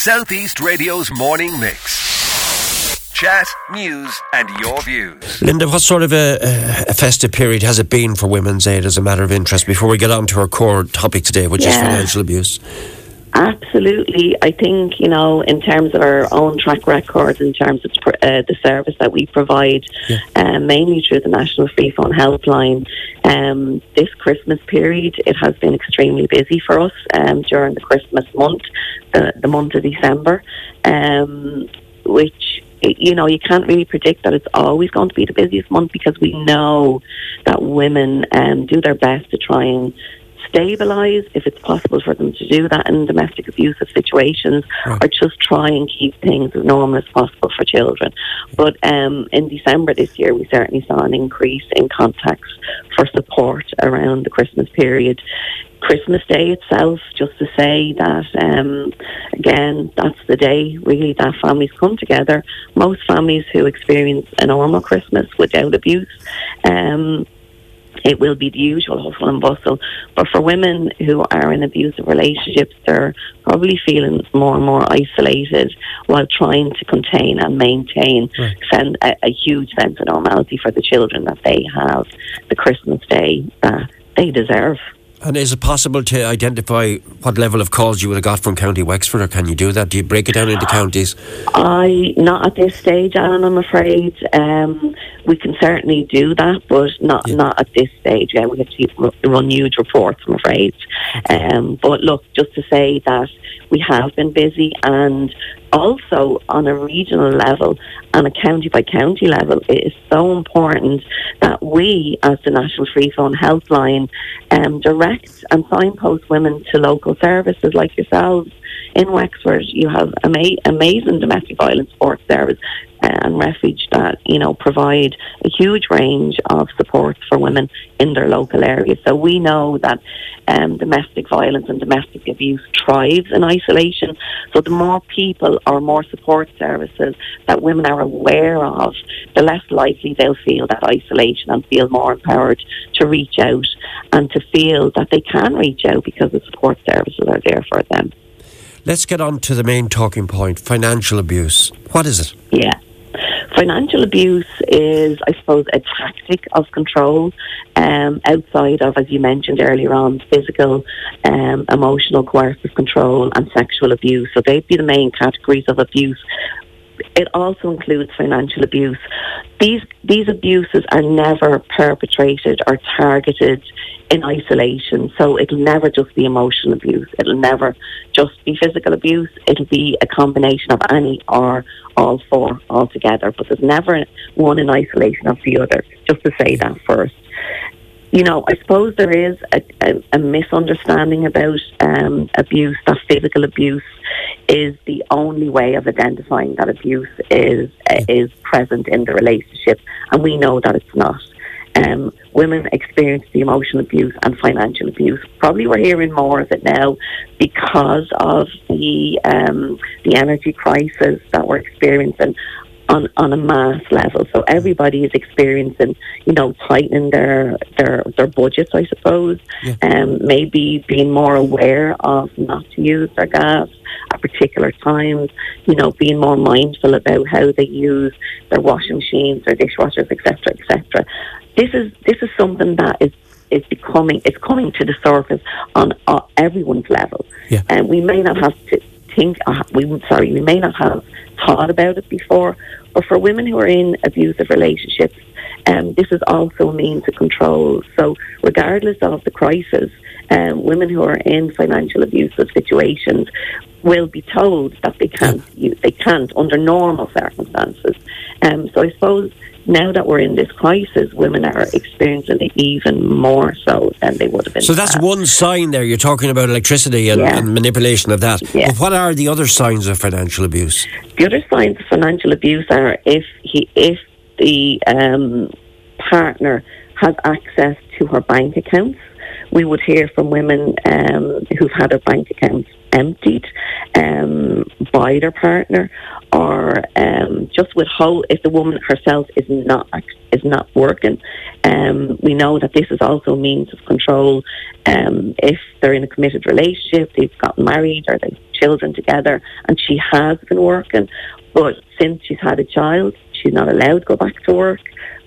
Southeast Radio's morning mix. Chat, news, and your views. Linda, what sort of a, a festive period has it been for Women's Aid as a matter of interest before we get on to our core topic today, which is financial abuse? Absolutely. I think, you know, in terms of our own track record, in terms of uh, the service that we provide, um, mainly through the National Free Phone Helpline, um, this Christmas period, it has been extremely busy for us um, during the Christmas month, the, the month of December, um, which you know, you can't really predict that it's always going to be the busiest month because we know that women um, do their best to try and stabilise if it's possible for them to do that in domestic abusive situations or just try and keep things as normal as possible for children. But um, in December this year, we certainly saw an increase in contacts for support around the Christmas period. Christmas Day itself, just to say that, um, again, that's the day really that families come together. Most families who experience a normal Christmas without abuse, um, it will be the usual hustle and bustle. But for women who are in abusive relationships, they're probably feeling more and more isolated while trying to contain and maintain sen- a, a huge sense of normality for the children that they have the Christmas day that they deserve. And is it possible to identify what level of calls you would have got from County Wexford, or can you do that? Do you break it down into counties? I not at this stage, Alan. I'm afraid um, we can certainly do that, but not not at this stage. Yeah, we have to run huge reports. I'm afraid. Um, but look, just to say that we have been busy, and also on a regional level and a county by county level, it is so important that we, as the National Free Phone Helpline, um, direct and signpost women to local services like yourselves in Wexford. You have ama- amazing domestic violence support service and refuge that you know provide a huge range of supports for women in their local area. So we know that um, domestic violence and domestic abuse thrives in isolation. So the more people or more support services that women are aware of, the less likely they'll feel that isolation and feel more empowered to reach out and to feel that they can reach out because the support services are there for them. Let's get on to the main talking point financial abuse. What is it? Yeah. Financial abuse is, I suppose, a tactic of control um, outside of, as you mentioned earlier on, physical, um, emotional, coercive control and sexual abuse. So they'd be the main categories of abuse. It also includes financial abuse. These these abuses are never perpetrated or targeted in isolation. So it'll never just be emotional abuse. It'll never just be physical abuse. It'll be a combination of any or all four altogether. But there's never one in isolation of the other. Just to say that first. You know, I suppose there is a, a, a misunderstanding about um, abuse, that physical abuse is the only way of identifying that abuse is uh, is present in the relationship, and we know that it's not. Um, women experience the emotional abuse and financial abuse. Probably we're hearing more of it now because of the um, the energy crisis that we're experiencing on, on a mass level. So everybody is experiencing, you know, tightening their their, their budgets, I suppose. Um, maybe being more aware of not to use their gas at particular times. You know, being more mindful about how they use their washing machines, their dishwashers, etc., etc. This is this is something that is is becoming it's coming to the surface on uh, everyone's level, Yeah. and we may not have to think. Uh, we sorry, we may not have thought about it before, but for women who are in abusive relationships, um, this is also a means of control. So, regardless of the crisis, um, women who are in financial abusive situations will be told that they can't use, they can't under normal circumstances. Um, so, I suppose now that we're in this crisis, women are experiencing it even more so than they would have been. So that's past. one sign there. You're talking about electricity and, Yeah. and manipulation of that. Yeah. But what are the other signs of financial abuse? The other signs of financial abuse are if he if the um, partner has access to her bank accounts. We would hear from women um, who've had their bank accounts emptied um, by their partner, or um, just withhold if the woman herself is not is not working. Um, we know that this is also a means of control. Um, if they're in a committed relationship, they've gotten married or they've children together, and she has been working. But since she's had a child, she's not allowed to go back to work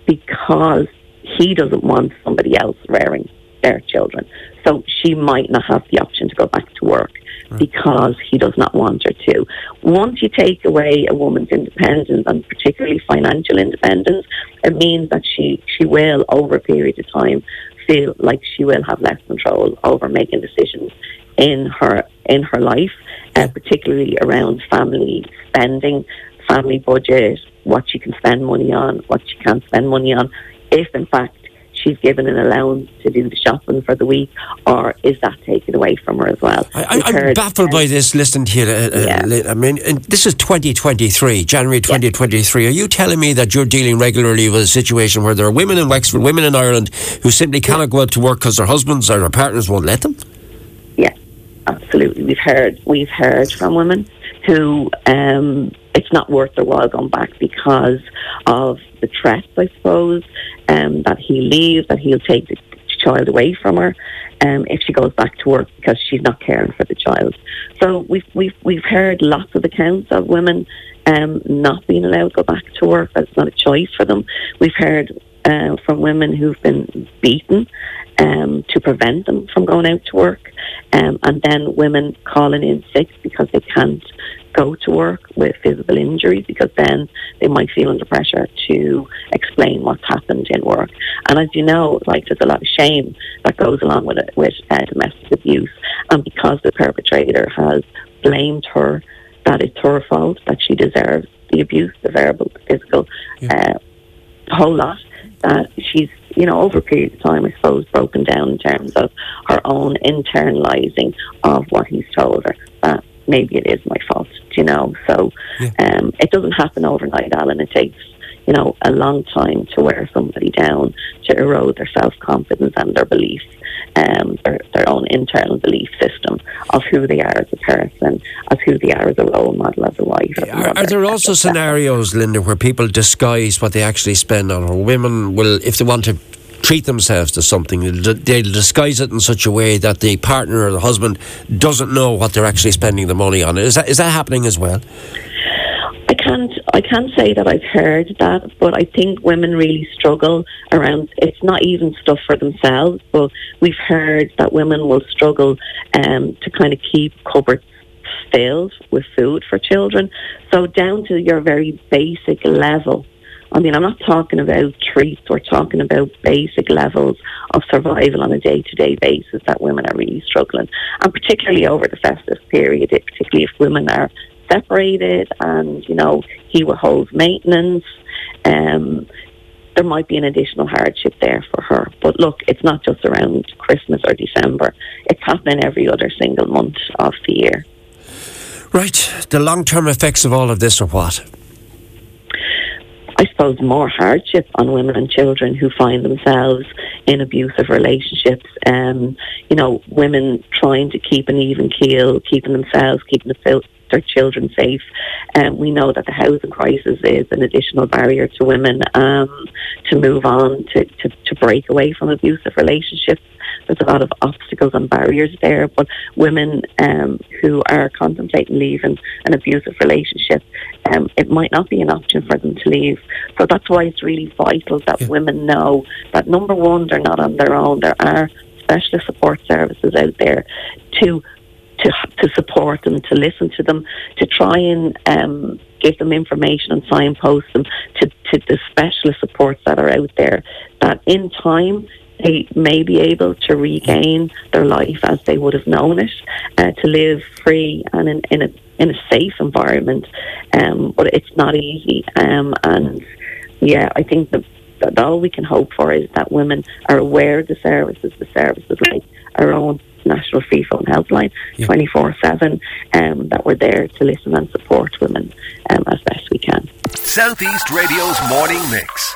because he doesn't want somebody else rearing their children. So she might not have the to go back to work because he does not want her to. Once you take away a woman's independence, and particularly financial independence, it means that she, she will, over a period of time, feel like she will have less control over making decisions in her in her life, uh, particularly around family spending, family budget, what she can spend money on, what she can't spend money on. If in fact she's given an allowance to do the shopping for the week, or is that taken away from her as well? I, am baffled by this Listen to you. Uh, uh yeah. I mean, this is 2023, January 2023. Yeah. Are you telling me that you're dealing regularly with a situation where there are women in Wexford, women in Ireland, who simply cannot go out to work because their husbands or their partners won't let them? Yeah, absolutely. We've heard we've heard from women who um, it's not worth their while going back because of the threats, I suppose, um, that he'll leave, that he'll take the child away from her um, if she goes back to work because she's not caring for the child. So we've we've we've heard lots of accounts of women um, not being allowed to go back to work. That's not a choice for them. We've heard uh, from women who've been beaten um, to prevent them from going out to work, um, and then women calling in sick because they can't go to work with physical injuries because then they might feel under pressure to explain what's happened in work. And as you know, like there's a lot of shame that goes along with it, with uh, domestic abuse, and because the perpetrator has blamed her that it's her fault that she deserves the abuse, the verbal, the physical, yeah. uh, a whole lot. That she's, you know, over a period of time, I suppose, broken down in terms of her own internalizing of what he's told her. That maybe it is my fault, you know. So yeah. um, it doesn't happen overnight, Alan. It takes, you know, a long time to wear somebody down, to erode their self confidence and their beliefs, um, their, their own internal belief system of who they are as a person, as who they are as a role model, as a wife. As are, there also scenarios, Linda, where people disguise what they actually spend on, or women will, if they want to treat themselves to something. They'll disguise it in such a way that the partner or the husband doesn't know what they're actually spending the money on. Is that is that happening as well? I can't I can't say that I've heard that, but I think women really struggle around. It's not even stuff for themselves, but we've heard that women will struggle um, to kind of keep cupboards filled with food for children. So down to your very basic level I mean, I'm not talking about treats, we're talking about basic levels of survival on a day to day basis that women are really struggling. And particularly over the festive period, particularly if women are separated and, you know, he withholds maintenance. Um, there might be an additional hardship there for her. But look, it's not just around Christmas or December. It's happening every other single month of the year. Right. The long term effects of all of this are what? I suppose, more hardship on women and children who find themselves in abusive relationships. Um, you know, women trying to keep an even keel, keeping themselves, keeping the, their children safe. Um, we know that the housing crisis is an additional barrier to women um, to move on, to, to, to break away from abusive relationships there's a lot of obstacles and barriers there. But women um, who are contemplating leaving an abusive relationship, um, it might not be an option for them to leave. So that's why it's really vital that yeah. women know that number one, they're not on their own. There are specialist support services out there to to to support them, to listen to them, to try and um, give them information and signpost them to, to the specialist supports that are out there. That in time they may be able to regain their life as they would have known it, uh, to live free and in, in, a in a safe environment. Um, but it's not easy, um, and yeah, I think that, that all we can hope for is that women are aware of the services, the services like our own National Free Phone Helpline, twenty four seven, um, that we're there to listen and support women um, as best we can. Southeast Radio's morning mix